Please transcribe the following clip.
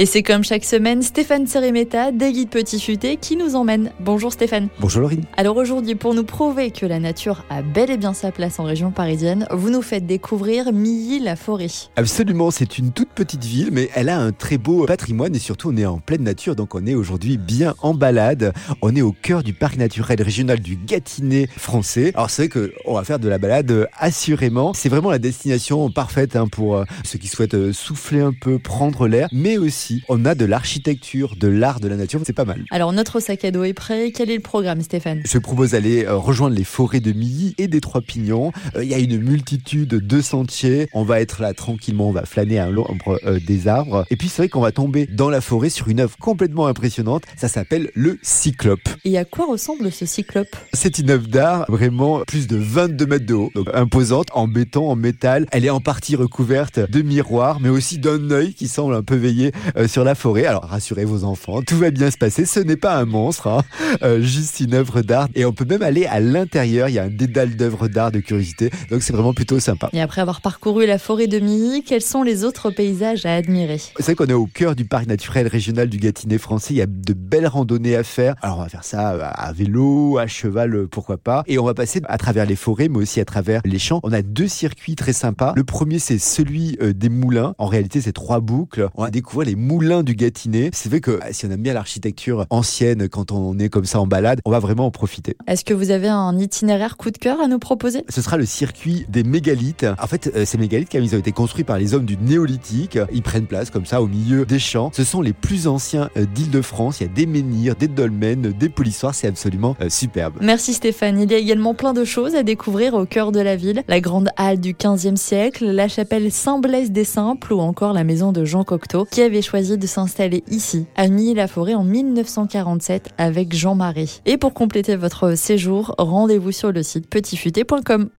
Et c'est comme chaque semaine, Stéphane Serimeta, des guides Petit Futé, qui nous emmène. Bonjour Stéphane. Bonjour Laurine. Alors aujourd'hui, pour nous prouver que la nature a bel et bien sa place en région parisienne, vous nous faites découvrir Milly-la-Forêt. Absolument, c'est une toute petite ville, mais elle a un très beau patrimoine et surtout on est en pleine nature, donc on est aujourd'hui bien en balade. On est au cœur du parc naturel régional du Gâtinais français. Alors c'est vrai qu'on va faire de la balade assurément. C'est vraiment la destination parfaite hein, pour euh, ceux qui souhaitent euh, souffler un peu, prendre l'air, mais aussi on a de l'architecture, de l'art, de la nature, c'est pas mal. Alors notre sac à dos est prêt, quel est le programme Stéphane Je propose d'aller euh, rejoindre les forêts de Milly et des Trois Pignons. Euh, il y a une multitude de sentiers, on va être là tranquillement, on va flâner à l'ombre euh, des arbres. Et puis c'est vrai qu'on va tomber dans la forêt sur une œuvre complètement impressionnante, ça s'appelle le Cyclope. Et à quoi ressemble ce Cyclope C'est une œuvre d'art vraiment plus de 22 mètres de haut, donc imposante, en béton, en métal. Elle est en partie recouverte de miroirs, mais aussi d'un œil qui semble un peu veiller sur la forêt. Alors rassurez vos enfants, tout va bien se passer. Ce n'est pas un monstre, hein. euh, juste une œuvre d'art. Et on peut même aller à l'intérieur. Il y a un dédale d'œuvres d'art de curiosité. Donc c'est vraiment plutôt sympa. Et après avoir parcouru la forêt de Milly, quels sont les autres paysages à admirer? C'est vrai qu'on est au cœur du parc naturel régional du Gâtinais français. Il y a de belles randonnées à faire. Alors on va faire ça euh, à vélo, à cheval, pourquoi pas. Et on va passer à travers les forêts, mais aussi à travers les champs. On a deux circuits très sympas. Le premier, c'est celui des moulins. En réalité, c'est trois boucles. On va découvrir les moulin du Gâtinais. C'est vrai que euh, si on aime bien l'architecture ancienne, quand on est comme ça en balade, on va vraiment en profiter. Est-ce que vous avez un itinéraire coup de cœur à nous proposer? Ce sera le circuit des mégalithes. En fait, euh, ces mégalithes, quand ils ont été construits par les hommes du néolithique, ils prennent place comme ça au milieu des champs. Ce sont les plus anciens euh, d'Île-de-France. Il y a des menhirs, des dolmens, des polissoirs. C'est absolument superbe. Merci Stéphane. Il y a également plein de choses à découvrir au cœur de la ville. La grande halle du 15e siècle, la chapelle Saint-Blaise des Simples ou encore la maison de Jean Cocteau qui avait choisi de s'installer ici, à Milly-la-Forêt en 1947 avec Jean Marais. Et pour compléter votre séjour, rendez-vous sur le site petitfuté.com.